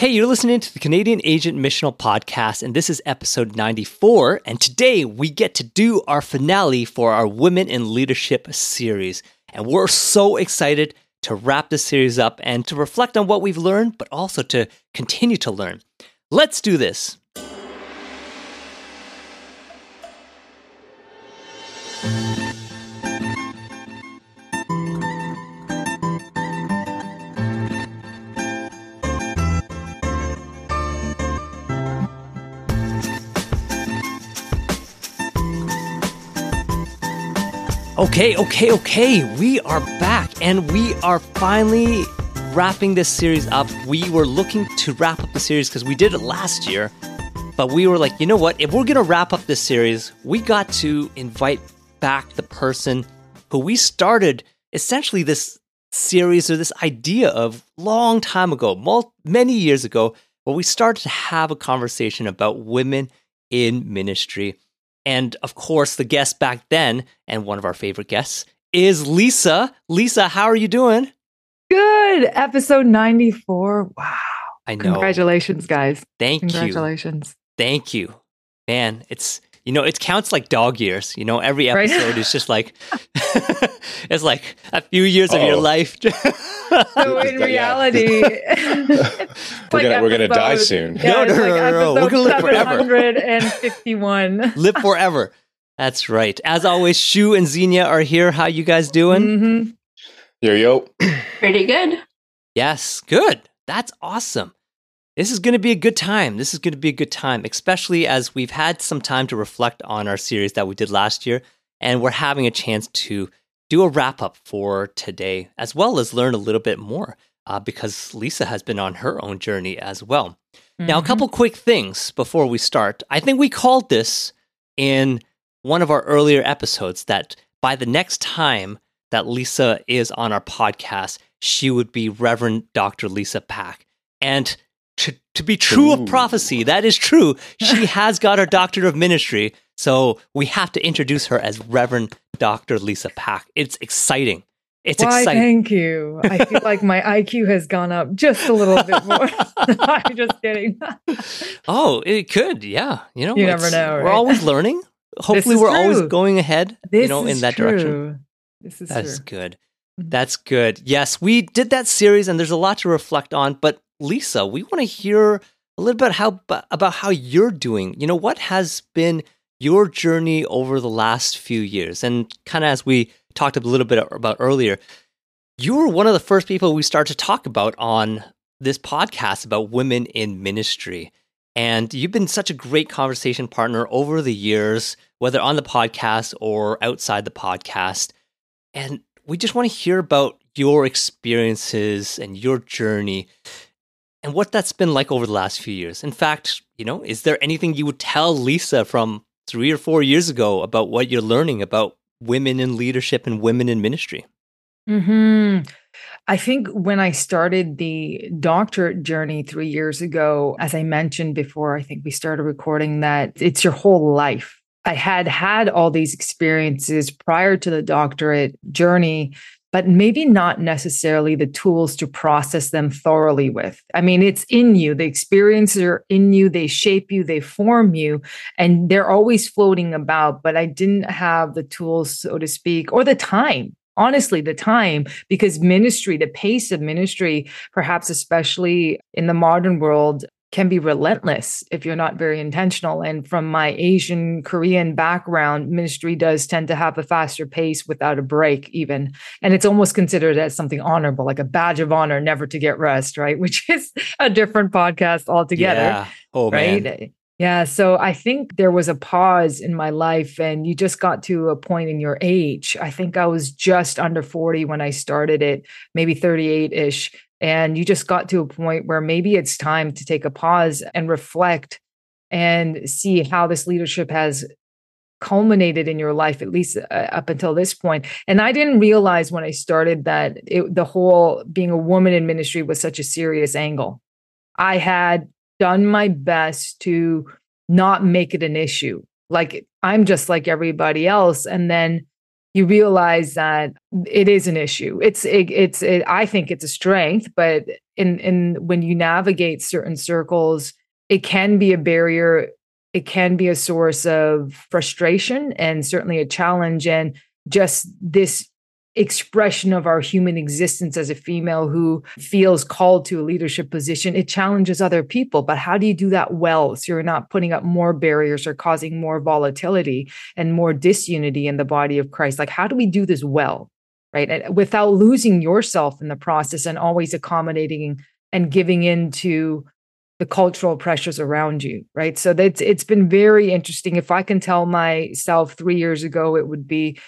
Hey, you're listening to the Canadian Asian Missional Podcast, and this is episode 94. And today we get to do our finale for our Women in Leadership series. And we're so excited to wrap this series up and to reflect on what we've learned, but also to continue to learn. Let's do this. Okay, okay, okay. We are back and we are finally wrapping this series up. We were looking to wrap up the series because we did it last year, but we were like, you know what? If we're going to wrap up this series, we got to invite back the person who we started essentially this series or this idea of long time ago, many years ago, where we started to have a conversation about women in ministry. And of course, the guest back then, and one of our favorite guests, is Lisa. Lisa, how are you doing? Good. Episode 94. Wow. I know. Congratulations, guys. Thank Congratulations. you. Congratulations. Thank you. Man, it's you know, it counts like dog years. You know, every episode right? is just like it's like a few years Uh-oh. of your life. so in reality, we're like gonna we're gonna die soon. Yeah, no, no, no, no, no, We're gonna live forever. 151. live forever. That's right. As always, Shu and Xenia are here. How you guys doing? Mm-hmm. Yo yo. Pretty good. Yes, good. That's awesome this is going to be a good time. This is going to be a good time, especially as we've had some time to reflect on our series that we did last year. And we're having a chance to do a wrap up for today, as well as learn a little bit more uh, because Lisa has been on her own journey as well. Mm-hmm. Now, a couple mm-hmm. quick things before we start. I think we called this in one of our earlier episodes that by the next time that Lisa is on our podcast, she would be Reverend Dr. Lisa Pack. And to, be true Ooh. of prophecy, that is true. She has got her doctorate of ministry. So we have to introduce her as Reverend Dr. Lisa Pack. It's exciting. It's Why, exciting. Thank you. I feel like my IQ has gone up just a little bit more. I'm just kidding. oh, it could. Yeah. You know, you never know. Right? We're always learning. Hopefully, we're true. always going ahead. This you know, in that true. direction. This is That's true. good. Mm-hmm. That's good. Yes, we did that series, and there's a lot to reflect on. But Lisa, we want to hear a little bit how about how you're doing. You know, what has been your journey over the last few years? And kind of as we talked a little bit er, about earlier, you were one of the first people we started to talk about on this podcast about women in ministry. And you've been such a great conversation partner over the years, whether on the podcast or outside the podcast. And we just want to hear about your experiences and your journey and what that's been like over the last few years. In fact, you know, is there anything you would tell Lisa from three or four years ago about what you're learning about women in leadership and women in ministry? Hmm. I think when I started the doctorate journey three years ago, as I mentioned before, I think we started recording that it's your whole life. I had had all these experiences prior to the doctorate journey but maybe not necessarily the tools to process them thoroughly with. I mean, it's in you. The experiences are in you. They shape you, they form you, and they're always floating about. But I didn't have the tools, so to speak, or the time. Honestly, the time, because ministry, the pace of ministry, perhaps especially in the modern world, can be relentless if you're not very intentional. And from my Asian Korean background, ministry does tend to have a faster pace without a break, even. And it's almost considered as something honorable, like a badge of honor, never to get rest, right? Which is a different podcast altogether. Yeah. Oh, right? Man. Yeah. So I think there was a pause in my life, and you just got to a point in your age. I think I was just under 40 when I started it, maybe 38 ish and you just got to a point where maybe it's time to take a pause and reflect and see how this leadership has culminated in your life at least uh, up until this point. And i didn't realize when i started that it, the whole being a woman in ministry was such a serious angle. I had done my best to not make it an issue. Like i'm just like everybody else. And then you realize that it is an issue. It's it, it's it, I think it's a strength, but in in when you navigate certain circles, it can be a barrier. It can be a source of frustration and certainly a challenge. And just this expression of our human existence as a female who feels called to a leadership position it challenges other people. But how do you do that well so you're not putting up more barriers or causing more volatility and more disunity in the body of Christ? Like how do we do this well right? And without losing yourself in the process and always accommodating and giving in to the cultural pressures around you right? So that's it's been very interesting. If i can tell myself 3 years ago it would be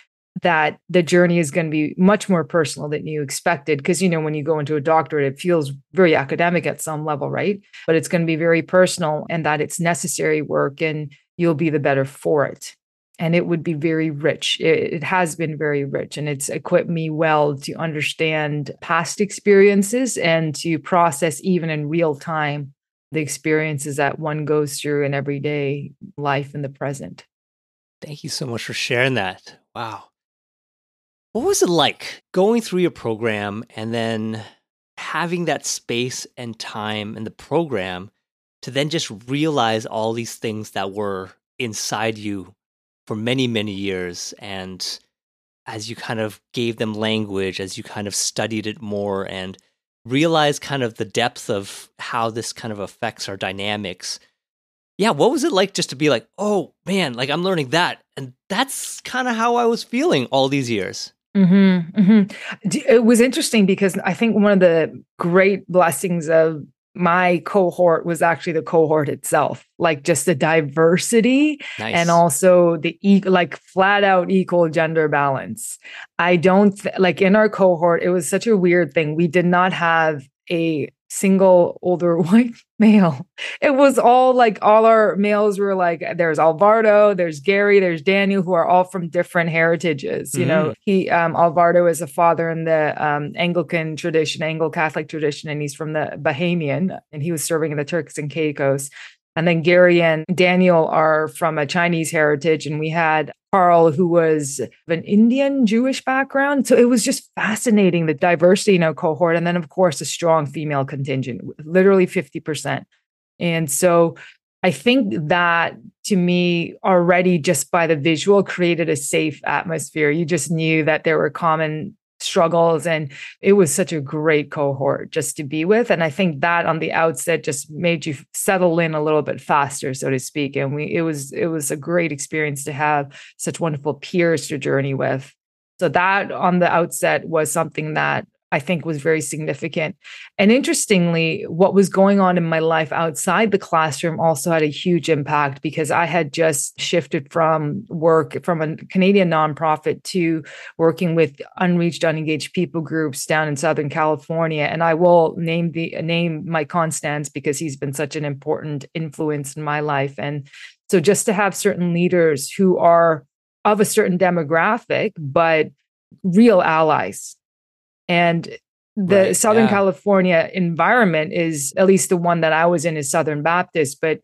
that the journey is going to be much more personal than you expected because you know when you go into a doctorate it feels very academic at some level right? But it's going to be very personal and that it's necessary work and you'll be the better for it. And it would be very rich. It, it has been very rich and it's equipped me well to understand past experiences and to process even in real time the experiences that one goes through in everyday life in the present. Thank you so much for sharing that. Wow what was it like going through your program and then having that space and time in the program to then just realize all these things that were inside you for many, many years? And as you kind of gave them language, as you kind of studied it more and realized kind of the depth of how this kind of affects our dynamics. Yeah, what was it like just to be like, oh man, like I'm learning that? And that's kind of how I was feeling all these years. Mm-hmm, mm-hmm. It was interesting because I think one of the great blessings of my cohort was actually the cohort itself, like just the diversity nice. and also the e- like flat out equal gender balance. I don't th- like in our cohort, it was such a weird thing. We did not have a single older white male. It was all like all our males were like there's Alvardo, there's Gary, there's Daniel, who are all from different heritages. You mm know, he um Alvardo is a father in the um Anglican tradition, Anglo Catholic tradition, and he's from the Bahamian, and he was serving in the Turks and Caicos. And then Gary and Daniel are from a Chinese heritage. And we had Carl, who was of an Indian Jewish background. So it was just fascinating the diversity in our cohort. And then, of course, a strong female contingent, literally 50%. And so I think that to me, already just by the visual, created a safe atmosphere. You just knew that there were common struggles and it was such a great cohort just to be with and i think that on the outset just made you settle in a little bit faster so to speak and we it was it was a great experience to have such wonderful peers to journey with. So that on the outset was something that I think was very significant. And interestingly, what was going on in my life outside the classroom also had a huge impact because I had just shifted from work from a Canadian nonprofit to working with unreached, unengaged people groups down in Southern California. And I will name the name Mike Constance because he's been such an important influence in my life. And so just to have certain leaders who are of a certain demographic, but real allies and the right, Southern yeah. California environment is at least the one that I was in is Southern Baptist, but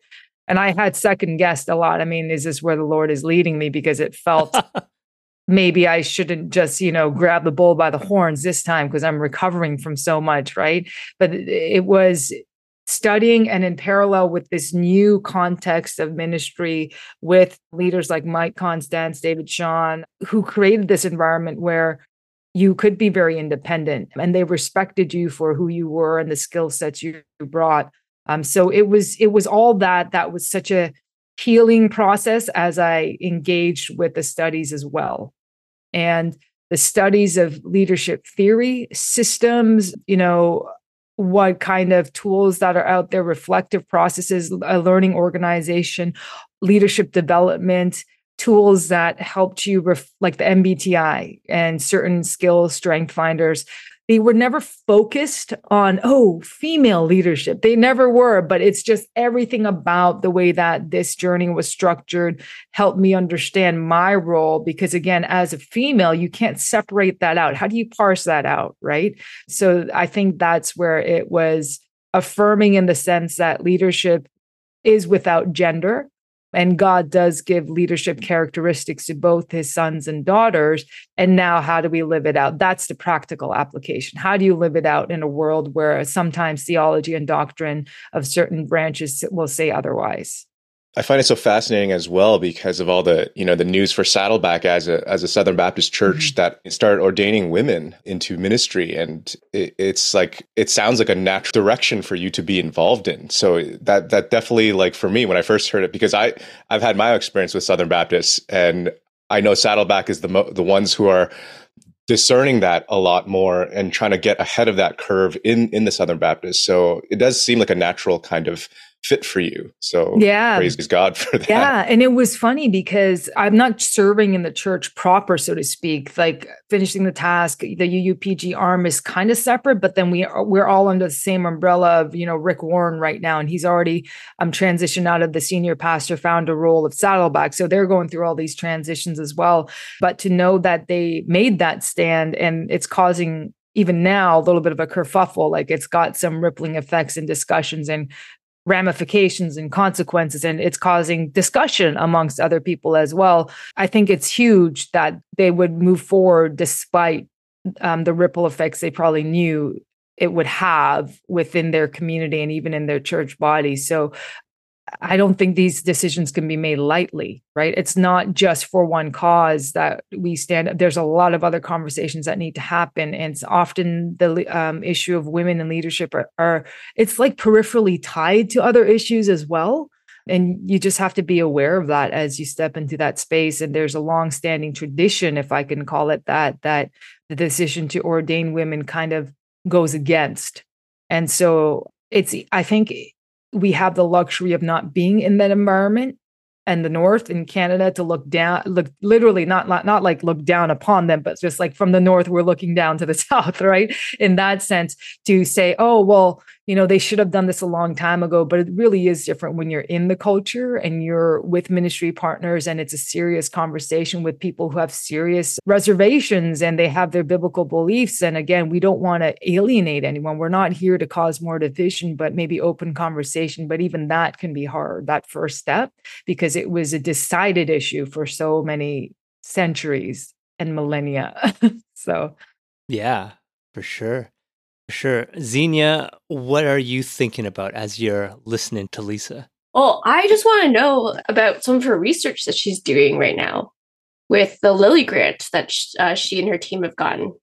and I had second guessed a lot. I mean, is this where the Lord is leading me? Because it felt maybe I shouldn't just, you know, grab the bull by the horns this time because I'm recovering from so much, right? But it was studying and in parallel with this new context of ministry with leaders like Mike Constance, David Sean, who created this environment where you could be very independent and they respected you for who you were and the skill sets you brought. Um, so it was it was all that that was such a healing process as i engaged with the studies as well. And the studies of leadership theory systems you know what kind of tools that are out there reflective processes a learning organization leadership development tools that helped you ref- like the mbti and certain skill strength finders they were never focused on oh female leadership. They never were but it's just everything about the way that this journey was structured helped me understand my role because again as a female you can't separate that out. How do you parse that out right? So i think that's where it was affirming in the sense that leadership is without gender And God does give leadership characteristics to both his sons and daughters. And now, how do we live it out? That's the practical application. How do you live it out in a world where sometimes theology and doctrine of certain branches will say otherwise? I find it so fascinating as well because of all the you know the news for Saddleback as a as a Southern Baptist church mm-hmm. that started ordaining women into ministry, and it, it's like it sounds like a natural direction for you to be involved in. So that that definitely like for me when I first heard it because I I've had my experience with Southern Baptists, and I know Saddleback is the mo- the ones who are discerning that a lot more and trying to get ahead of that curve in in the Southern Baptist. So it does seem like a natural kind of fit for you. So yeah, praise God for that. Yeah, and it was funny because I'm not serving in the church proper, so to speak. Like finishing the task, the UUPG arm is kind of separate, but then we are, we're all under the same umbrella of you know Rick Warren right now, and he's already um transitioned out of the senior pastor founder role of Saddleback, so they're going through all these transitions as well. But to know that they made that stand and it's causing even now a little bit of a kerfuffle like it's got some rippling effects and discussions and ramifications and consequences and it's causing discussion amongst other people as well. I think it's huge that they would move forward despite um, the ripple effects they probably knew it would have within their community and even in their church body. So I don't think these decisions can be made lightly, right? It's not just for one cause that we stand. There's a lot of other conversations that need to happen, and it's often the um, issue of women in leadership are, are it's like peripherally tied to other issues as well. And you just have to be aware of that as you step into that space. And there's a long-standing tradition, if I can call it that, that the decision to ordain women kind of goes against. And so it's I think we have the luxury of not being in that environment and the north in canada to look down look literally not, not not like look down upon them but just like from the north we're looking down to the south right? In that sense to say oh well you know they should have done this a long time ago but it really is different when you're in the culture and you're with ministry partners and it's a serious conversation with people who have serious reservations and they have their biblical beliefs. And again we don't want to alienate anyone. We're not here to cause more division but maybe open conversation. But even that can be hard that first step because it was a decided issue for so many centuries and millennia. So yeah for sure Sure. Xenia, what are you thinking about as you're listening to Lisa? Well, I just want to know about some of her research that she's doing right now with the Lilly grant that uh, she and her team have gotten.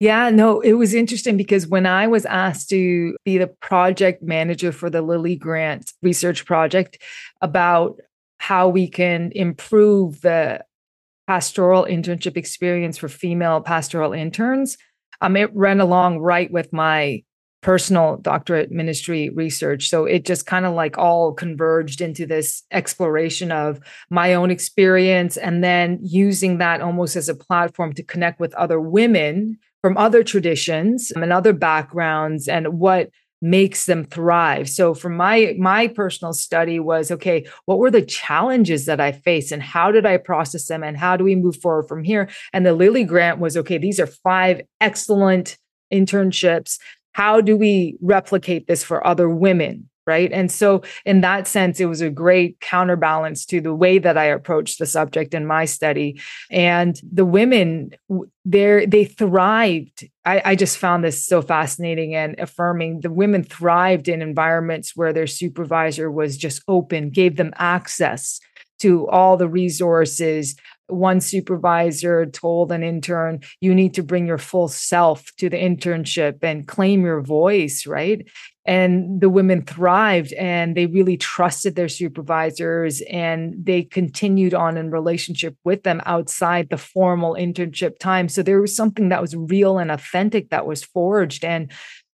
Yeah, no, it was interesting because when I was asked to be the project manager for the Lilly Grant research project about how we can improve the pastoral internship experience for female pastoral interns, um, it ran along right with my personal doctorate ministry research. So it just kind of like all converged into this exploration of my own experience and then using that almost as a platform to connect with other women from other traditions and other backgrounds and what makes them thrive. So for my my personal study was okay what were the challenges that i faced and how did i process them and how do we move forward from here? And the lilly grant was okay these are five excellent internships. How do we replicate this for other women right? And so in that sense it was a great counterbalance to the way that i approached the subject in my study. And the women they they thrived. I, I just found this so fascinating and affirming. The women thrived in environments where their supervisor was just open gave them access to all the resources one supervisor told an intern, you need to bring your full self to the internship and claim your voice, right? And the women thrived and they really trusted their supervisors and they continued on in relationship with them outside the formal internship time. So there was something that was real and authentic that was forged. And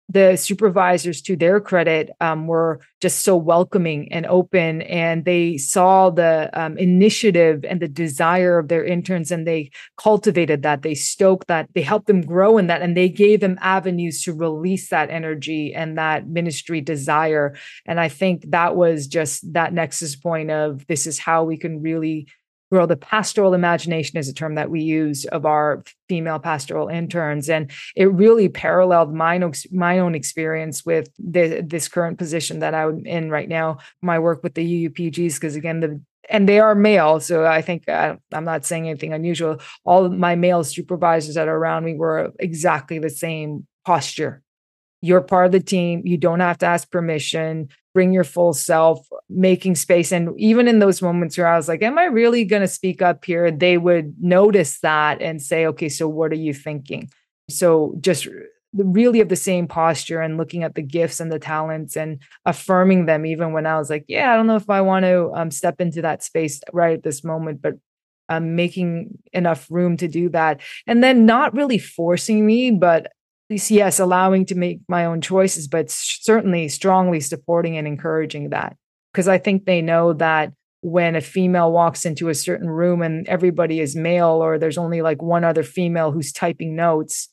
the supervisors, to their credit, um, were just so welcoming and open, and they saw the um, initiative and the desire of their interns, and they cultivated that. They stoked that. They helped them grow in that, and they gave them avenues to release that energy and that ministry desire. And I think that was just that nexus point of this is how we can really grow the pastoral imagination is a term that we use of our female pastoral interns. And it really paralleled my own, my own experience with the, this current position that i'm in right now my work with the uupgs because again the and they are male. So i think uh, i'm not saying anything unusual. All my male supervisors that are around me were exactly the same posture you're part of the team you don't have to ask permission bring your full self, making space. And even in those moments where I was like, Am I really going to speak up here? They would notice that and say, Okay, so what are you thinking? So just really of the same posture and looking at the gifts and the talents and affirming them even when i was like yeah i don't know if i want to um, step into that space right at this moment but um, making enough room to do that and then not really forcing me but yes, allowing to make my own choices, but certainly strongly supporting and encouraging that. Because I think they know that when a female walks into a certain room and everybody is male, or there's only like one other female who's typing notes,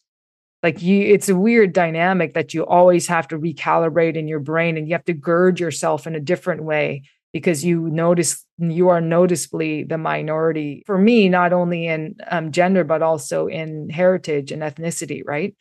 like you, it's a weird dynamic that you always have to recalibrate in your brain and you have to gird yourself in a different way because you notice you are noticeably the minority for me not only in um, gender but also in heritage and ethnicity right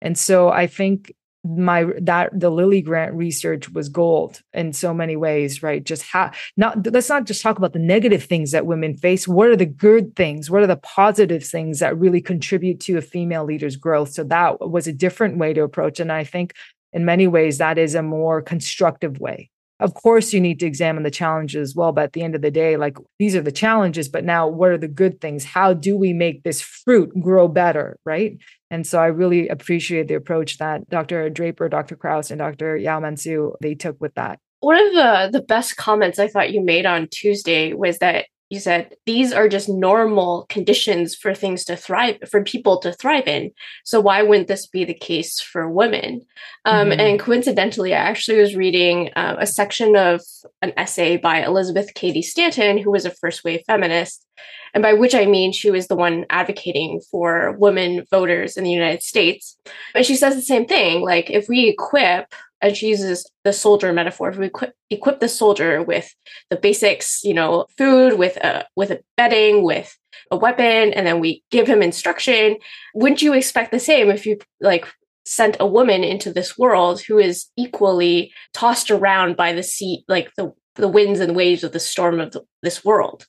and so I think my that the Lilly Grant research was gold in so many ways, right? Just how not let's not just talk about the negative things that women face. What are the good things? What are the positive things that really contribute to a female leader's growth? So that was a different way to approach. And I think in many ways that is a more constructive way of course you need to examine the challenges as well but at the end of the day like these are the challenges but now what are the good things? How do we make this fruit grow better right? And so i really appreciate the approach that dr draper dr kraus and dr Yau Man Siew they took with that. One of the the best comments i thought you made on tuesday was that you said these are just normal conditions for things to thrive for people to thrive in. So why wouldn't this be the case for women? Um, mm-hmm. and coincidentally i actually was reading uh, a section of an essay by elizabeth cady stanton who was a first wave feminist and by which i mean she was the one advocating for women voters in the united states. And she says the same thing like if we equip and she uses the soldier metaphor. If we equip, equip the soldier with the basics, you know, food, with a with a bedding, with a weapon, and then we give him instruction, wouldn't you expect the same if you like sent a woman into this world who is equally tossed around by the sea, like the the winds and waves of the storm of the, this world,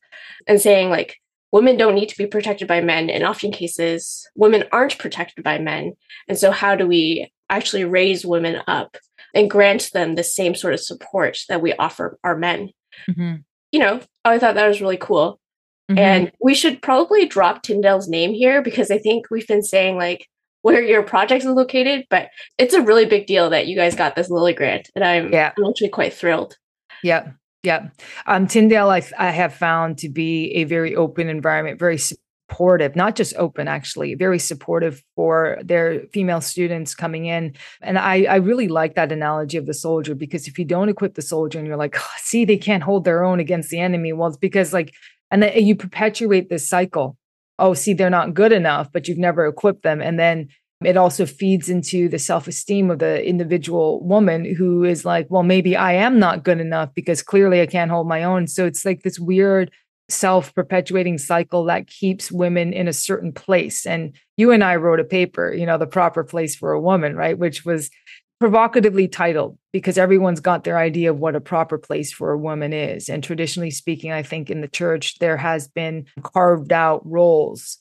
and saying like women don't need to be protected by men in often cases women aren't protected by men and so how do we actually raise women up and grant them the same sort of support that we offer our men. Mm-hmm. You know, I thought that was really cool. Mm-hmm. And we should probably drop Tyndale's name here because I think we've been saying like where your project is located, but it's a really big deal that you guys got this Lilly grant. And I'm, yeah. I'm actually quite thrilled. Yeah. Yeah. Um, Tyndale, I, I have found to be a very open environment, very supportive, not just open, actually, very supportive for their female students coming in. And I, I really like that analogy of the soldier because if you don't equip the soldier and you're like, oh, see, they can't hold their own against the enemy, well, it's because like, and then you perpetuate this cycle. Oh, see, they're not good enough, but you've never equipped them. And then it also feeds into the self esteem of the individual woman who is like, well, maybe I am not good enough because clearly I can't hold my own. So it's like this weird self perpetuating cycle that keeps women in a certain place. And you and I wrote a paper, you know, the proper place for a woman, right? Which was provocatively titled because everyone's got their idea of what a proper place for a woman is. And traditionally speaking, I think in the church, there has been carved out roles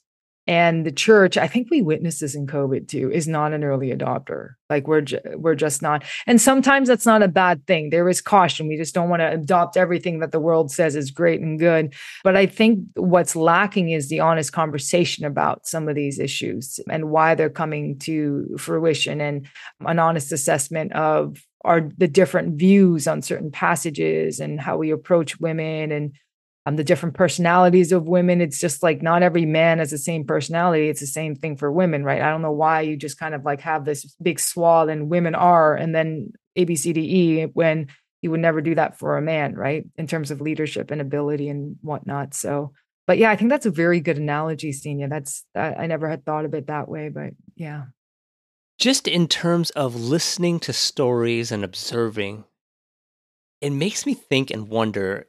and the church i think we witnessed this in covid too is not an early adopter. Like we're ju- we're just not and sometimes that's not a bad thing. There is caution. We just don't want to adopt everything that the world says is great and good. But i think what's lacking is the honest conversation about some of these issues and why they're coming to fruition and an honest assessment of are the different views on certain passages and how we approach women and um, the different personalities of women. It's just like not every man has the same personality. It's the same thing for women, right? I don't know why you just kind of like have this big swath and women are, and then A, B, C, D, E, when you would never do that for a man, right? In terms of leadership and ability and whatnot. So, but yeah, I think that's a very good analogy, Xenia. That's, I, I never had thought of it that way, but yeah. Just in terms of listening to stories and observing, it makes me think and wonder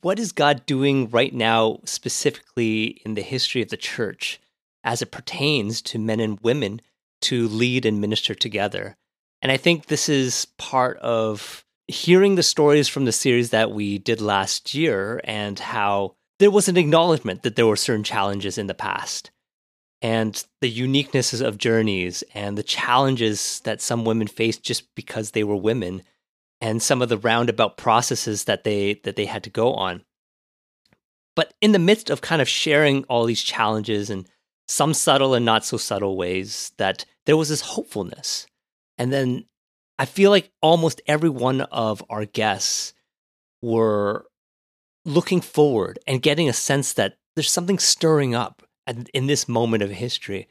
what is God doing right now, specifically in the history of the church, as it pertains to men and women to lead and minister together? And I think this is part of hearing the stories from the series that we did last year and how there was an acknowledgement that there were certain challenges in the past and the uniquenesses of journeys and the challenges that some women faced just because they were women and some of the roundabout processes that they that they had to go on but in the midst of kind of sharing all these challenges and some subtle and not so subtle ways that there was this hopefulness and then i feel like almost every one of our guests were looking forward and getting a sense that there's something stirring up in this moment of history.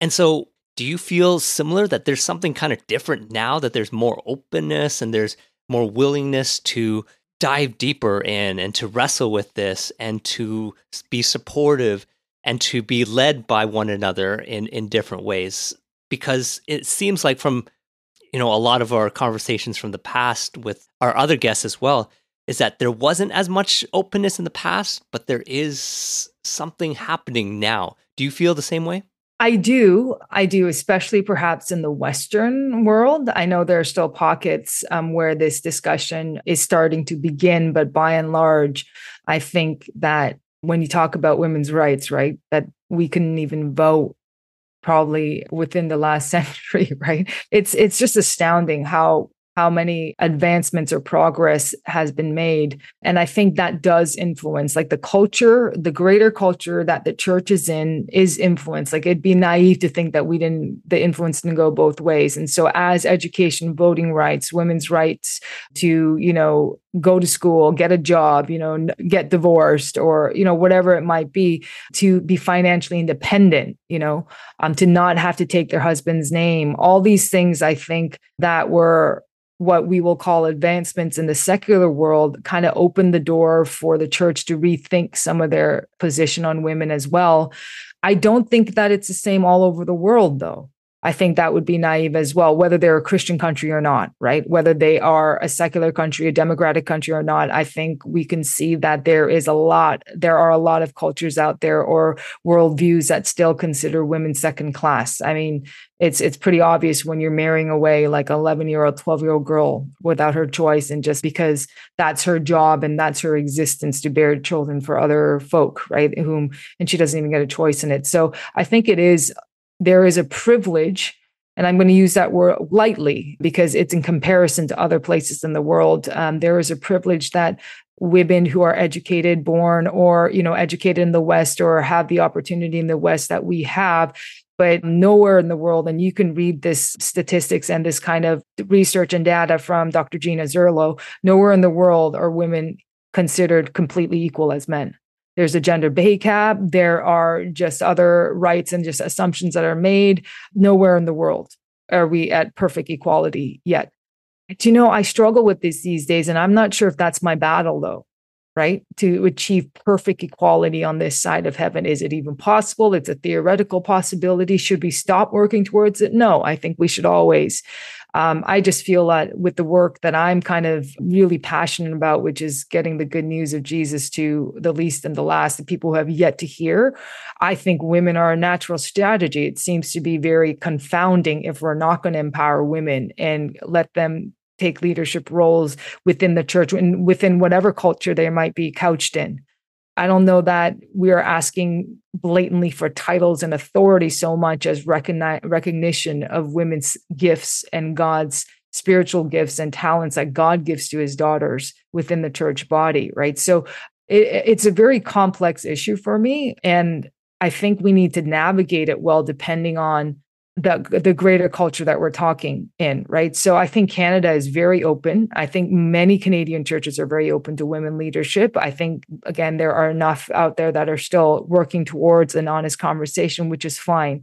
And so, do you feel similar that there's something kind of different now that there's more openness and there's more willingness to dive deeper in and to wrestle with this and to be supportive and to be led by one another in in different ways because it seems like from you know a lot of our conversations from the past with our other guests as well is that there wasn't as much openness in the past, but there is something happening now. Do you feel the same way? I do. I do, especially perhaps in the Western world. I know there are still pockets um, where this discussion is starting to begin, but by and large, I think that when you talk about women's rights, right, that we couldn't even vote probably within the last century, right? It's it's just astounding how how many advancements or progress has been made. And I think that does influence, like the culture, the greater culture that the church is in is influenced. Like it'd be naive to think that we didn't, the influence didn't go both ways. And so, as education, voting rights, women's rights to, you know, go to school, get a job, you know, get divorced or, you know, whatever it might be, to be financially independent, you know, um, to not have to take their husband's name. All these things I think that were what we will call advancements in the secular world kind of opened the door for the church to rethink some of their position on women as well. I don't think that it's the same all over the world, though. I think that would be naive as well, whether they're a Christian country or not, right? Whether they are a secular country, a democratic country or not, I think we can see that there is a lot, there are a lot of cultures out there or worldviews that still consider women second class. I mean, it's it's pretty obvious when you're marrying away like 11 year old 12 year old girl without her choice and just because that's her job and that's her existence to bear children for other folk right whom and she doesn't even get a choice in it so i think it is there is a privilege and I'm going to use that word lightly because it's in comparison to other places in the world. Um, there is a privilege that women who are educated, born, or you know, educated in the West or have the opportunity in the West that we have, but nowhere in the world. And you can read this statistics and this kind of research and data from Dr. Gina Zurlo. Nowhere in the world are women considered completely equal as men there's a gender pay gap there are just other rights and just assumptions that are made. Nowhere in the world are we at perfect equality yet. Do you know i struggle with this these days and i'm not sure if that's my battle though right to achieve perfect equality on this side of heaven? Is it even possible? It's a theoretical possibility. Should we stop working towards it? No i think we should always um, I just feel that with the work that I'm kind of really passionate about, which is getting the good news of Jesus to the least and the last, the people who have yet to hear, I think women are a natural strategy. It seems to be very confounding if we're not going to empower women and let them take leadership roles within the church and within whatever culture they might be couched in. I don't know that we are asking blatantly for titles and authority so much as recogni- recognition of women's gifts and God's spiritual gifts and talents that God gives to his daughters within the church body, right? So it, it's a very complex issue for me. And I think we need to navigate it well, depending on the the greater culture that we're talking in right? So i think canada is very open. I think many canadian churches are very open to women leadership. I think again there are enough out there that are still working towards an honest conversation which is fine.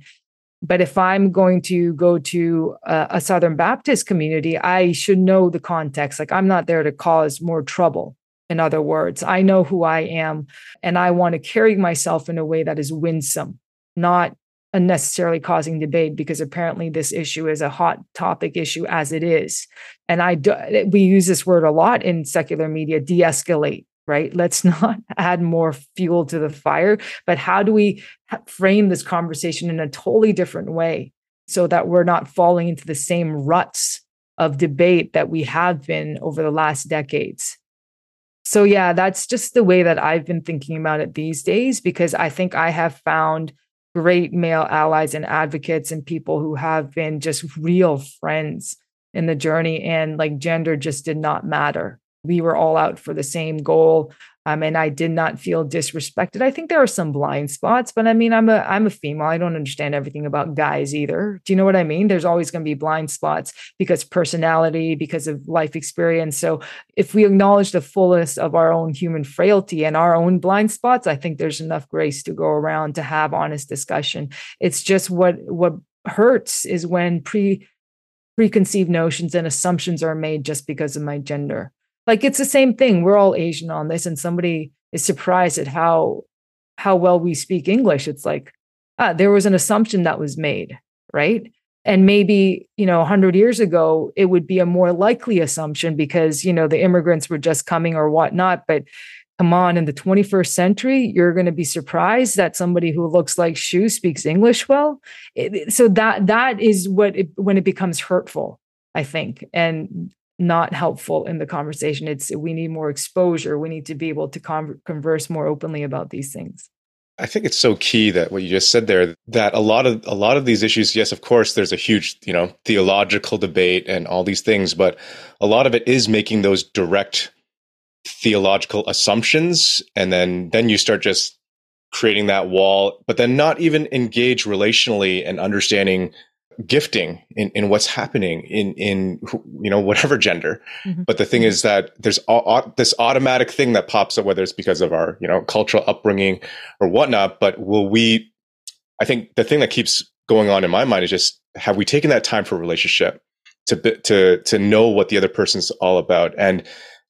But if i'm going to go to a, a southern baptist community i should know the context. Like i'm not there to cause more trouble in other words. I know who i am and i want to carry myself in a way that is winsome not unnecessarily causing debate because apparently this issue is a hot topic issue as it is and i do, we use this word a lot in secular media de-escalate right? Let's not add more fuel to the fire, but how do we frame this conversation in a totally different way so that we're not falling into the same ruts of debate that we have been over the last decades? So, yeah, that's just the way that I've been thinking about it these days because I think I have found great male allies and advocates and people who have been just real friends in the journey and like gender just did not matter. We were all out for the same goal um, and i did not feel disrespected. I think there are some blind spots but i mean i'm a i'm a female. I don't understand everything about guys either. Do you know what i mean? There's always going to be blind spots because personality because of life experience. So if we acknowledge the fullest of our own human frailty and our own blind spots i think there's enough grace to go around to have honest discussion. It's just what what hurts is when pre preconceived notions and assumptions are made just because of my gender like it's the same thing. We're all asian on this and somebody is surprised at how how well we speak english. It's like ah there was an assumption that was made right? And maybe you know 100 years ago it would be a more likely assumption because you know the immigrants were just coming or whatnot. But come on in the 21st century you're going to be surprised that somebody who looks like Shu speaks english well. It, so that that is what it, when it becomes hurtful i think. And not helpful in the conversation. It's we need more exposure. We need to be able to con- converse more openly about these things. I think it's so key that what you just said there that a lot of a lot of these issues yes of course there's a huge you know theological debate and all these things but a lot of it is making those direct theological assumptions and then then you start just creating that wall but then not even engage relationally and understanding gifting in, in what's happening in in you know whatever gender. Mm-hmm. but the thing is that there's a, this automatic thing that pops up whether it's because of our you know cultural upbringing or whatnot. But will we i think the thing that keeps going on in my mind is just have we taken that time for relationship to to to know what the other person's all about? And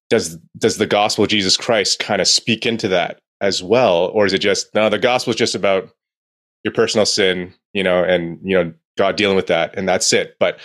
does does the gospel of jesus christ kind of speak into that as well? Or is it just no the gospel is just about your personal sin you know and you know God dealing with that, and that's it. But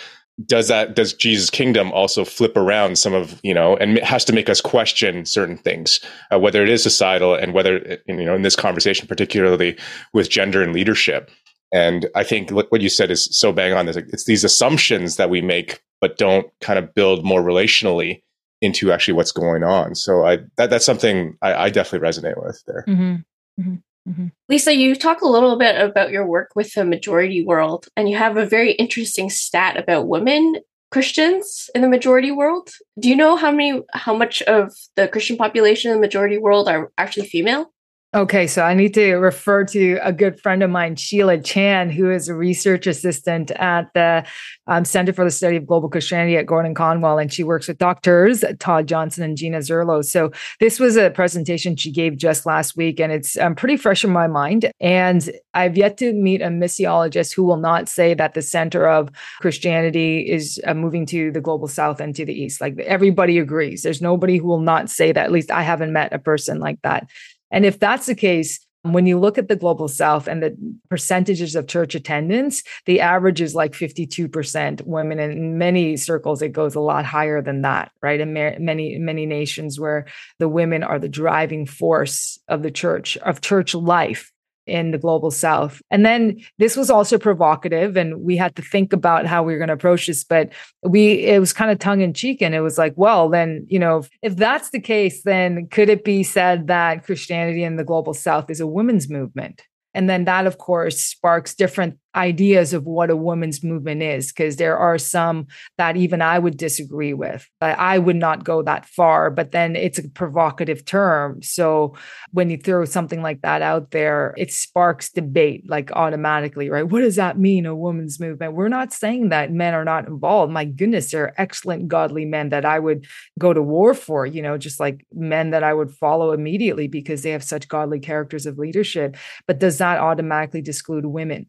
does that does Jesus' kingdom also flip around some of you know, and has to make us question certain things, uh, whether it is societal and whether you know in this conversation, particularly with gender and leadership. And I think what you said is so bang on. It's these assumptions that we make, but don't kind of build more relationally into actually what's going on. So I that, that's something I, I definitely resonate with there. Mm-hmm. Mm-hmm. Mm-hmm. Lisa, you talk a little bit about your work with the majority world, and you have a very interesting stat about women Christians in the majority world. Do you know how many, how much of the Christian population in the majority world are actually female? Okay, so I need to refer to a good friend of mine, Sheila Chan, who is a research assistant at the um, Center for the Study of Global Christianity at Gordon Conwell, and she works with doctors Todd Johnson and Gina Zurlo. So this was a presentation she gave just last week, and it's um, pretty fresh in my mind. And I've yet to meet a missiologist who will not say that the center of Christianity is uh, moving to the global south and to the east. Like everybody agrees. There's nobody who will not say that. At least I haven't met a person like that. And if that's the case, when you look at the global south and the percentages of church attendance, the average is like 52% women. In many circles, it goes a lot higher than that, right? In many, many nations where the women are the driving force of the church, of church life in the global south. And then this was also provocative and we had to think about how we were going to approach this but we it was kind of tongue in cheek and it was like well then you know if, if that's the case then could it be said that Christianity in the global south is a women's movement? And then that, of course, sparks different ideas of what a women's movement is, because there are some that even I would disagree with. I would not go that far, but then it's a provocative term. So when you throw something like that out there, it sparks debate like automatically, right? What does that mean, a women's movement? We're not saying that men are not involved. My goodness, there are excellent godly men that I would go to war for, you know, just like men that I would follow immediately because they have such godly characters of leadership. But does that automatically disclude women?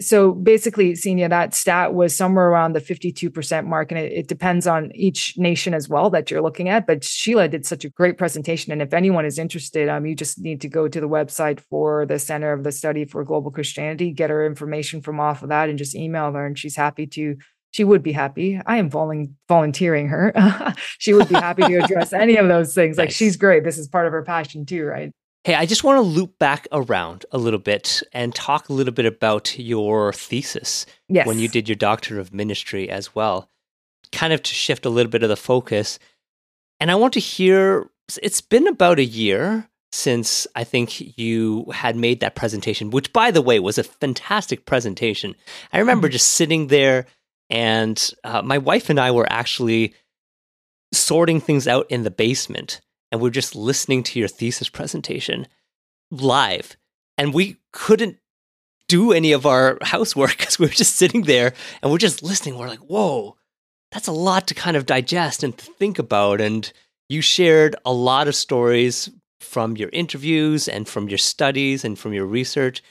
So basically, Xenia, that stat was somewhere around the 52% mark. And it, it, depends on each nation as well that you're looking at. But Sheila did such a great presentation. And if anyone is interested, um, you just need to go to the website for the Center of the Study for Global Christianity, get her information from off of that, and just email her. And she's happy to she would be happy. I am volunteering her. she would be happy to address any of those things. Like she's great. This is part of her passion too, right? Hey, I just want to loop back around a little bit and talk a little bit about your thesis yes. when you did your doctorate of ministry as well. Kind of to shift a little bit of the focus. And I want to hear it's been about a year since I think you had made that presentation, which by the way was a fantastic presentation. I remember mm-hmm. just sitting there and uh, my wife and I were actually sorting things out in the basement, and we are just listening to your thesis presentation live. And we couldn't do any of our housework because we were just sitting there and we're just listening. We're like, whoa, that's a lot to kind of digest and think about. And you shared a lot of stories from your interviews and from your studies and from your research.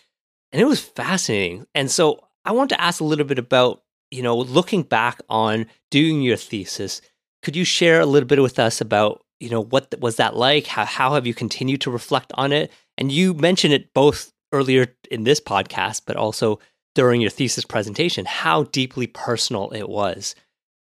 And it was fascinating. And so I want to ask a little bit about you know, looking back on doing your thesis, could you share a little bit with us about, you know, what was that like? How, how have you continued to reflect on it? And you mentioned it both earlier in this podcast, but also during your thesis presentation, how deeply personal it was.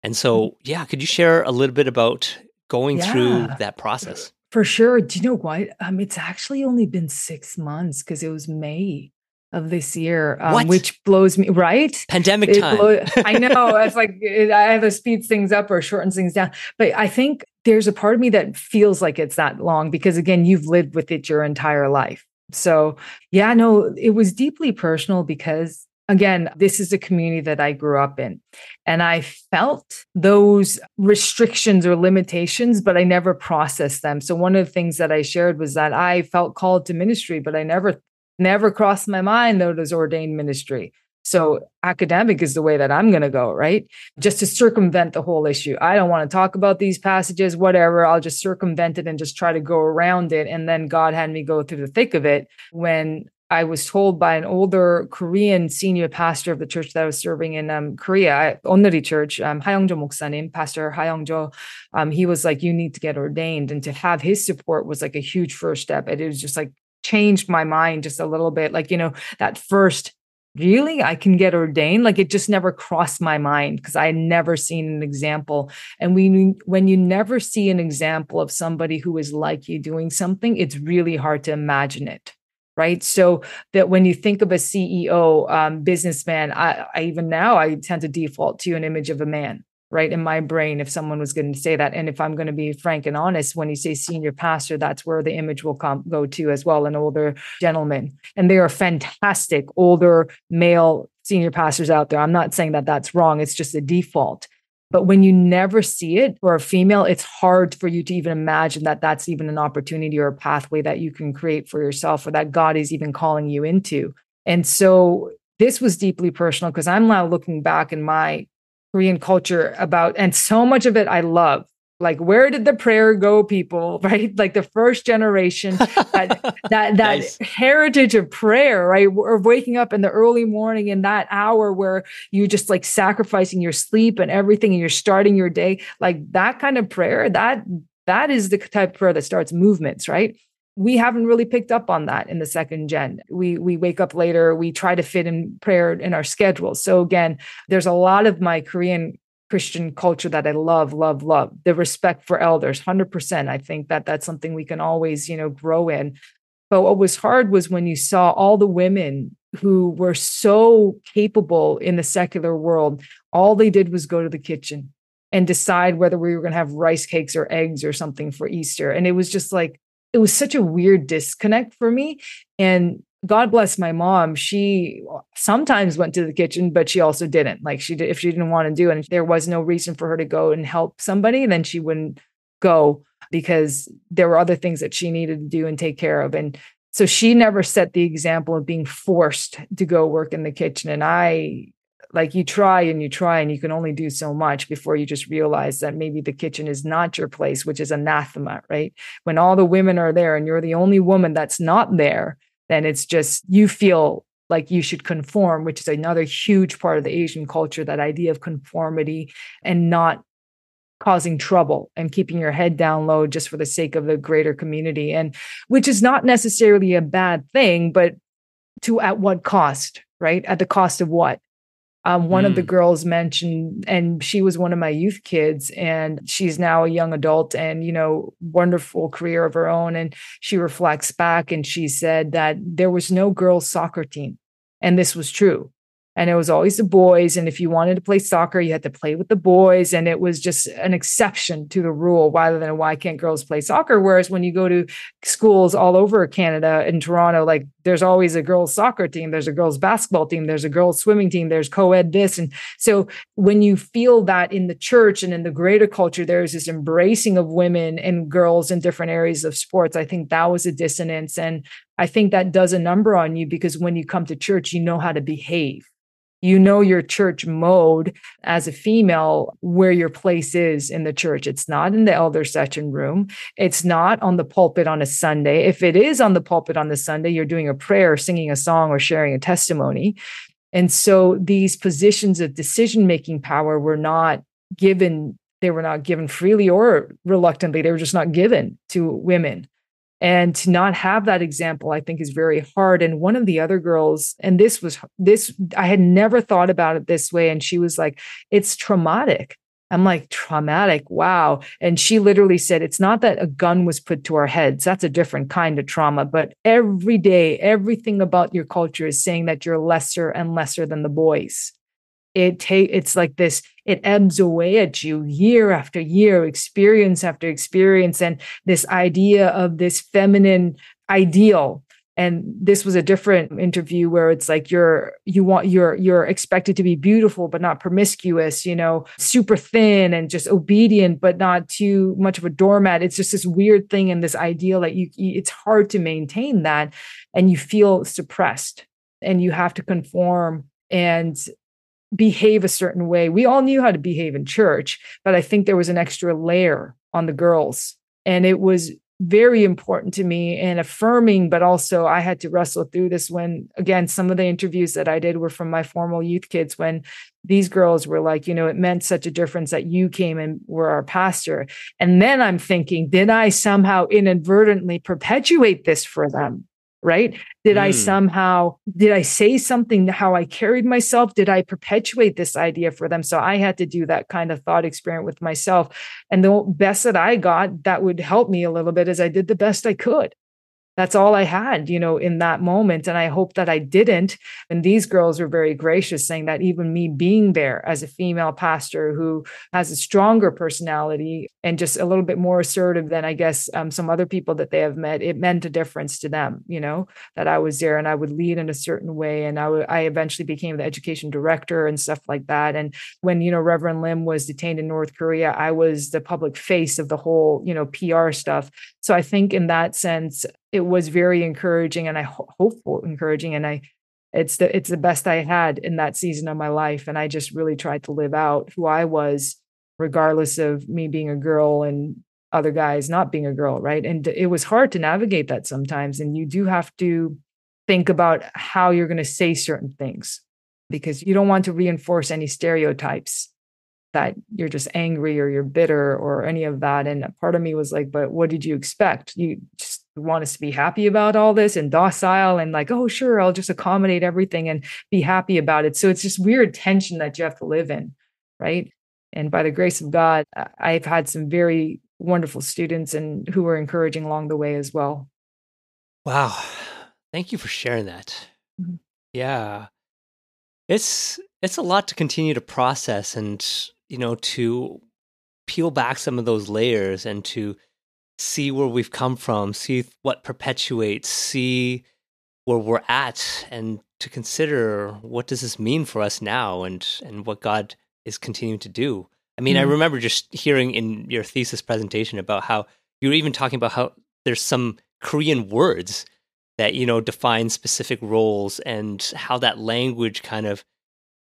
And so, mm-hmm. yeah, could you share a little bit about going yeah. through that process? For sure. Do you know what? Um, it's actually only been six months because it was May of this year, um, which blows me right. Pandemic it time. Blow, I know it's like it either speeds things up or shortens things down. But I think there's a part of me that feels like it's that long because again, you've lived with it your entire life. So yeah, no, it was deeply personal because again, this is a community that I grew up in. And I felt those restrictions or limitations, but I never processed them. So, one of the things that I shared was that I felt called to ministry, but I never never crossed my mind though as ordained ministry. So academic is the way that I'm going to go, right? Just to circumvent the whole issue. I don't want to talk about these passages, whatever. I'll just circumvent it and just try to go around it. And then God had me go through the thick of it when I was told by an older Korean senior pastor of the church that I was serving in um, Korea, Onnuri Church, um, Hayoungjo Moksanim, Pastor Hayoungjo, um, he was like, you need to get ordained. And to have his support was like a huge first step. And it was just like, changed my mind just a little bit. Like, you know, that first, really, I can get ordained. Like it just never crossed my mind because I had never seen an example. And we, when you never see an example of somebody who is like you doing something, it's really hard to imagine it right so that when you think of a ceo um, businessman I, I, even now i tend to default to an image of a man right in my brain if someone was going to say that. And if i'm going to be frank and honest when you say senior pastor that's where the image will come go to as well an older gentleman. And they are fantastic older male senior pastors out there. I'm not saying that that's wrong it's just a default. But when you never see it for a female it's hard for you to even imagine that that's even an opportunity or a pathway that you can create for yourself or that god is even calling you into. And so this was deeply personal because I'm now looking back in my Korean culture about, and so much of it I love. Like, where did the prayer go, people? Right? Like the first generation, that that, that nice. heritage of prayer, right? Of waking up in the early morning in that hour where you just like sacrificing your sleep and everything, and you're starting your day. Like that kind of prayer, that that is the type of prayer that starts movements, right? We haven't really picked up on that in the second gen. We we wake up later, we try to fit in prayer in our schedules. So again, there's a lot of my Korean Christian culture that I love, love, love. The respect for elders, 100%. I think that that's something we can always, you know, grow in. But what was hard was when you saw all the women who were so capable in the secular world, all they did was go to the kitchen and decide whether we were going to have rice cakes or eggs or something for Easter. And it was just like it was such a weird disconnect for me. And God bless my mom. She uh, sometimes went to the kitchen, but she also didn't. Like she did, if she didn't want to do it, and there was no reason for her to go and help somebody, then she wouldn't go because there were other things that she needed to do and take care of. And so she never set the example of being forced to go work in the kitchen. And I like you try and you try and you can only do so much before you just realize that maybe the kitchen is not your place which is anathema right? When all the women are there and you're the only woman that's not there then it's just you feel like you should conform which is another huge part of the asian culture that idea of conformity and not causing trouble and keeping your head down low just for the sake of the greater community and which is not necessarily a bad thing but to at what cost right? At the cost of what Um, one mm. of the mm. girls mentioned, and she was one of my youth kids, and she's now a young adult and, you know, wonderful career of her own. And she reflects back and she said that there was no girls' soccer team. And this was true and it was always the boys and if you wanted to play soccer you had to play with the boys and it was just an exception to the rule rather than why can't girls play soccer whereas when you go to schools all over canada in toronto like there's always a girls soccer team there's a girls basketball team there's a girls swimming team there's co-ed this. And so when you feel that in the church and in the greater culture there's this embracing of women and girls in different areas of sports i think that was a dissonance. And i think that does a number on you because when you come to church you know how to behave you know your church mode as a female where your place is in the church. It's not in the elder session room. It's not on the pulpit on a sunday. If it is on the pulpit on the sunday you're doing a prayer singing a song or sharing a testimony. And so these positions of decision making power were not given they were not given freely or reluctantly. They were just not given to women and to not have that example i think is very hard. And one of the other girls and this was this i had never thought about it this way. And she was like it's traumatic. I'm like traumatic? Wow. And she literally said it's not that a gun was put to our heads. That's a different kind of trauma. But every day everything about your culture is saying that you're lesser and lesser than the boys. It take it's like this it ebbs away at you year after year experience after experience and this idea of this feminine ideal. And this was a different interview where it's like you're you want you're you're expected to be beautiful but not promiscuous you know super thin and just obedient but not too much of a doormat. It's just this weird thing and this ideal that you it's hard to maintain that and you feel suppressed and you have to conform. And behave a certain way. We all knew how to behave in church, but I think there was an extra layer on the girls. And it was very important to me and affirming, but also I had to wrestle through this when, again, some of the interviews that I did were from my formal youth kids when these girls were like, you know, it meant such a difference that you came and were our pastor. And then I'm thinking, did I somehow inadvertently perpetuate this for them? Right? Did mm. i somehow did i say something how i carried myself? Did i perpetuate this idea for them? So i had to do that kind of thought experiment with myself. And the best that i got that would help me a little bit is i did the best i could that's all I had, you know, in that moment. And I hope that I didn't. And these girls were very gracious, saying that even me being there as a female pastor who has a stronger personality and just a little bit more assertive than I guess um, some other people that they have met, it meant a difference to them, you know, that I was there and I would lead in a certain way. And I, w- I eventually became the education director and stuff like that. And when, you know, Reverend Lim was detained in North Korea, I was the public face of the whole, you know, PR stuff. So I think in that sense, it was very encouraging and I ho- hopeful encouraging. And I, it's the, it's the best I had in that season of my life. And I just really tried to live out who I was, regardless of me being a girl and other guys not being a girl. Right. And it was hard to navigate that sometimes. And you do have to think about how you're going to say certain things because you don't want to reinforce any stereotypes that you're just angry or you're bitter or any of that. And part of me was like, but what did you expect? You just want us to be happy about all this and docile and like, oh, sure, I'll just accommodate everything and be happy about it. So it's just weird tension that you have to live in. Right. And by the grace of God, I've had some very wonderful students and who were encouraging along the way as well. Wow. Thank you for sharing that. Mm-hmm. Yeah. It's it's a lot to continue to process and you know, to peel back some of those layers and to see where we've come from, see what perpetuates, see where we're at, and to consider what does this mean for us now and and what God is continuing to do. I mean, mm-hmm. I remember just hearing in your thesis presentation about how you were even talking about how there's some Korean words that you know define specific roles and how that language kind of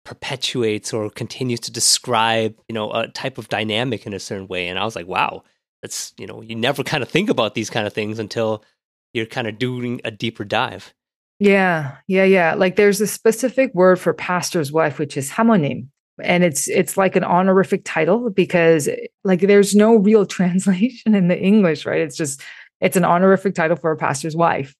perpetuates or continues to describe, you know, a type of dynamic in a certain way. And I was like, wow, that's, you know, you never kind of think about these kind of things until you're kind of doing a deeper dive. Yeah, yeah, yeah. Like there's a specific word for pastor's wife, which is samonim. And it's it's like an honorific title because like there's no real translation in the English, right? It's just it's an honorific title for a pastor's wife.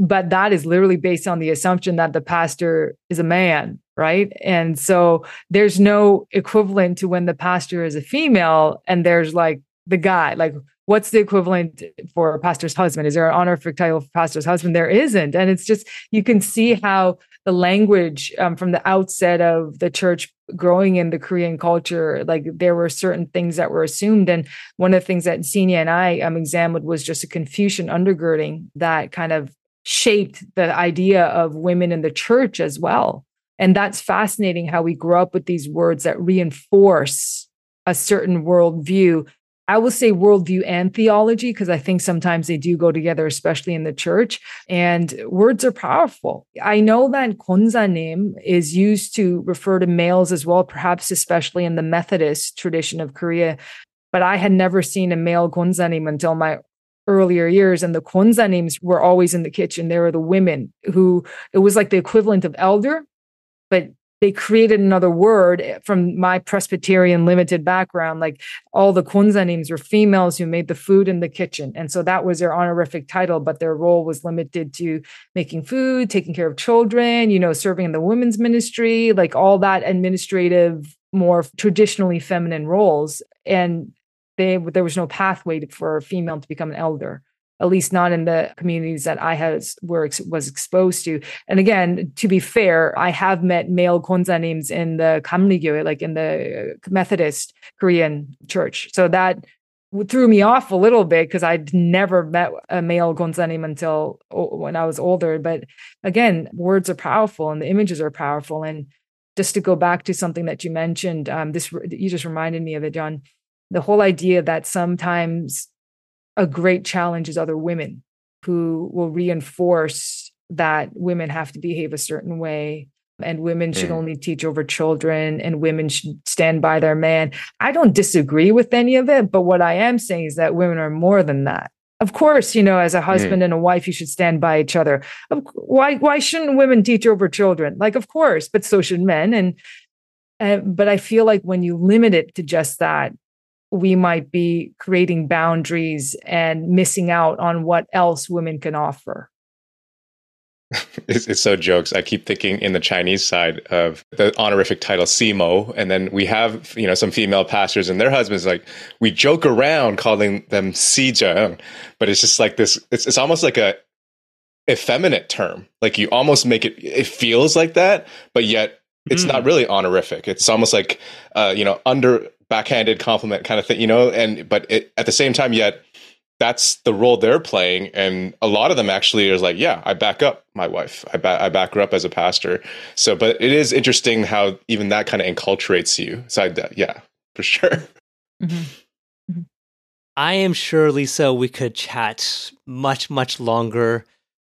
But that is literally based on the assumption that the pastor is a man right? And so there's no equivalent to when the pastor is a female and there's like the guy, like what's the equivalent for a pastor's husband? Is there an honorific title for pastor's husband? There isn't. And it's just, you can see how the language um, from the outset of the church growing in the Korean culture, like there were certain things that were assumed. And one of the things that Xenia and I um, examined was just a Confucian undergirding that kind of shaped the idea of women in the church as well. And that's fascinating how we grow up with these words that reinforce a certain worldview. I will say worldview and theology, because I think sometimes they do go together, especially in the church. And words are powerful. I know that konzanim is used to refer to males as well, perhaps especially in the Methodist tradition of Korea. But I had never seen a male konzanim until my earlier years and the konzanims were always in the kitchen they were the women who it was like the equivalent of elder but they created another word eh, from my Presbyterian limited background. Like all the Kwanzaa were females who made the food in the kitchen. And so that was their honorific title, but their role was limited to making food, taking care of children, you know, serving in the women's ministry, like all that administrative, more traditionally feminine roles. And they, there was no pathway for a female to become an elder at least not in the communities that I has were was exposed to. And again, to be fair, I have met male konzanims in the Kamligyo, like in the Methodist Korean church. So that threw me off a little bit because I'd never met a male konzanim until when I was older. But again, words are powerful and the images are powerful. And just to go back to something that you mentioned, um, this you just reminded me of it, John. The whole idea that sometimes a great challenge is other women who will reinforce that women have to behave a certain way and women should mm. only teach over children and women should stand by their man. I don't disagree with any of it, but what I am saying is that women are more than that. Of course, you know, as a husband mm. and a wife, you should stand by each other. Why why shouldn't women teach over children? Like, of course, but so should men. And uh, but I feel like when you limit it to just that, we might be creating boundaries and missing out on what else women can offer. it's, it's, so jokes. I keep thinking in the Chinese side of the honorific title Simo, and then we have you know some female pastors and their husbands. Like we joke around calling them Sijeng, but it's just like this. It's it's almost like a effeminate term. Like you almost make it. It feels like that, but yet it's mm. not really honorific. It's almost like uh, you know under backhanded compliment kind of thing, you know. And but it, at the same time, yet that's the role they're playing, and a lot of them actually is like, yeah, I back up my wife. I, ba- I back her up as a pastor. So, but it is interesting how even that kind of enculturates you. So, I, yeah, for sure. Mm-hmm. Mm-hmm. I am sure, Lisa, we could chat much, much longer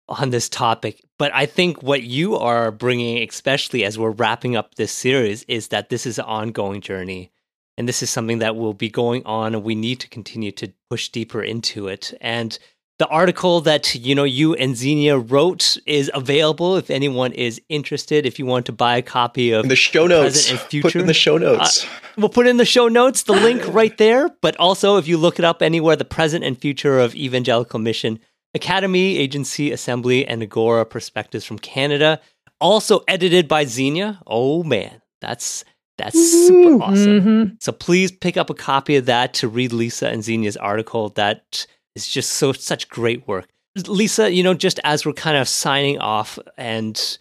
on this topic. But I think what you are bringing, especially as we're wrapping up this series, is that this is an ongoing journey and this is something that will be going on and we need to continue to push deeper into it and the article that you know you and Xenia wrote is available if anyone is interested. If you want to buy a copy of in the show notes, and future, put in the show notes. Uh, we'll put in the show notes the link right there. But also, if you look it up anywhere, the present and future of Evangelical Mission Academy, Agency, Assembly, and Agora Perspectives from Canada. Also edited by Xenia. Oh man, that's that's super awesome. Mm-hmm. So please pick up a copy of that to read Lisa and Xenia's article. That is just so such great work. Lisa, you know, just as we're kind of signing off and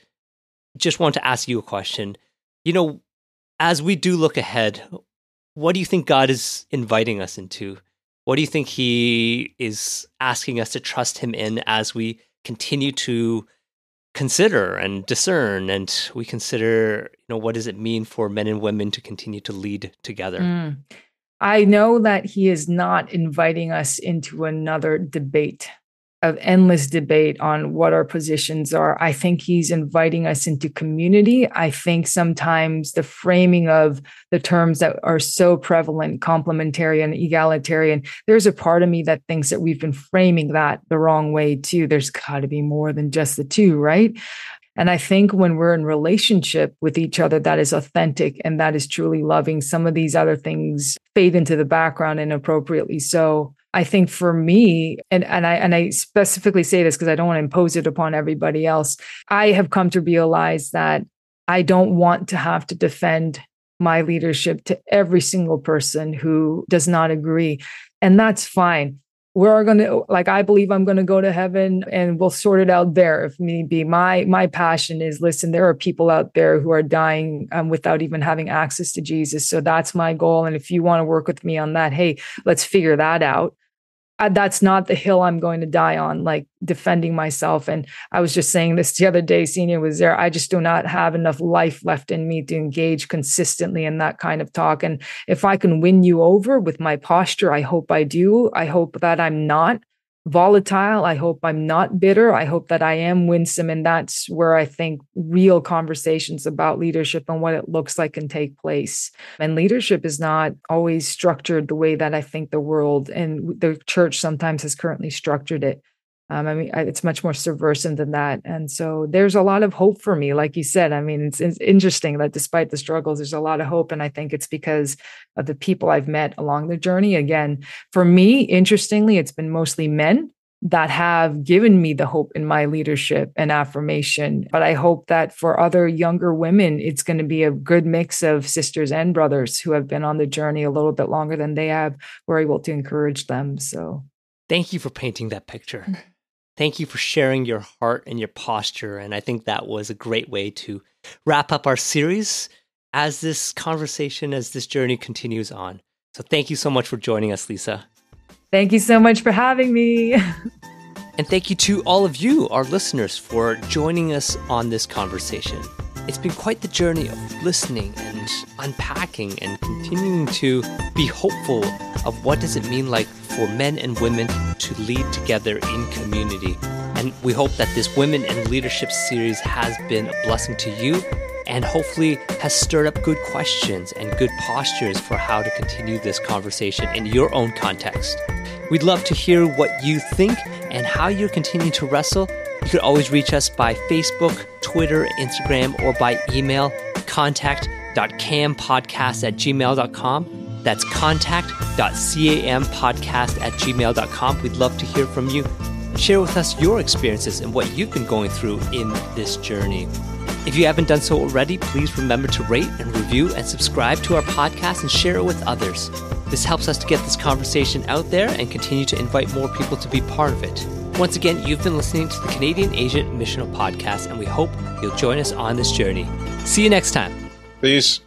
just want to ask you a question. You know, as we do look ahead, what do you think God is inviting us into? What do you think he is asking us to trust him in as we continue to consider and discern and we consider you know what does it mean for men and women to continue to lead together mm. i know that he is not inviting us into another debate of endless debate on what our positions are. I think he's inviting us into community. I think sometimes the framing of the terms that are so prevalent, complementarian, and egalitarian, there's a part of me that thinks that we've been framing that the wrong way too. There's got to be more than just the two, right? And I think when we're in relationship with each other, that is authentic and that is truly loving. Some of these other things fade into the background inappropriately. So I think for me, and, and I and I specifically say this because I don't want to impose it upon everybody else, I have come to realize that I don't want to have to defend my leadership to every single person who does not agree. And that's fine. We're going to like I believe I'm going to go to heaven and we'll sort it out there if need be. My my passion is listen, there are people out there who are dying um, without even having access to Jesus. So that's my goal. And if you want to work with me on that, hey, let's figure that out that's not the hill I'm going to die on, like defending myself. And I was just saying this the other day, Xenia was there. I just do not have enough life left in me to engage consistently in that kind of talk. And if I can win you over with my posture, I hope I do. I hope that I'm not volatile. I hope I'm not bitter. I hope that I am winsome. And that's where I think real conversations about leadership and what it looks like can take place. And leadership is not always structured the way that I think the world and the church sometimes has currently structured it. Um, I mean, it's much more subversive than that. And so there's a lot of hope for me. Like you said, I mean, it's, it's, interesting that despite the struggles, there's a lot of hope. And I think it's because of the people I've met along the journey. Again, for me, interestingly, it's been mostly men that have given me the hope in my leadership and affirmation. But I hope that for other younger women, it's going to be a good mix of sisters and brothers who have been on the journey a little bit longer than they have. We're able to encourage them. So thank you for painting that picture. Thank you for sharing your heart and your posture. And I think that was a great way to wrap up our series as this conversation, as this journey continues on. So thank you so much for joining us, Lisa. Thank you so much for having me. and thank you to all of you, our listeners, for joining us on this conversation. It's been quite the journey of listening and unpacking and continuing to be hopeful of what does it mean like for men and women to lead together in community. And we hope that this Women in Leadership series has been a blessing to you and hopefully has stirred up good questions and good postures for how to continue this conversation in your own context. We'd love to hear what you think and how you're continuing to wrestle you can always reach us by Facebook, Twitter, Instagram, or by email contact.campodcast at gmail.com. That's contact.campodcast at gmail.com. We'd love to hear from you. Share with us your experiences and what you've been going through in this journey. If you haven't done so already, please remember to rate and review and subscribe to our podcast and share it with others. This helps us to get this conversation out there and continue to invite more people to be part of it. Once again, you've been listening to the Canadian Asian Missional Podcast, and we hope you'll join us on this journey. See you next time. Peace.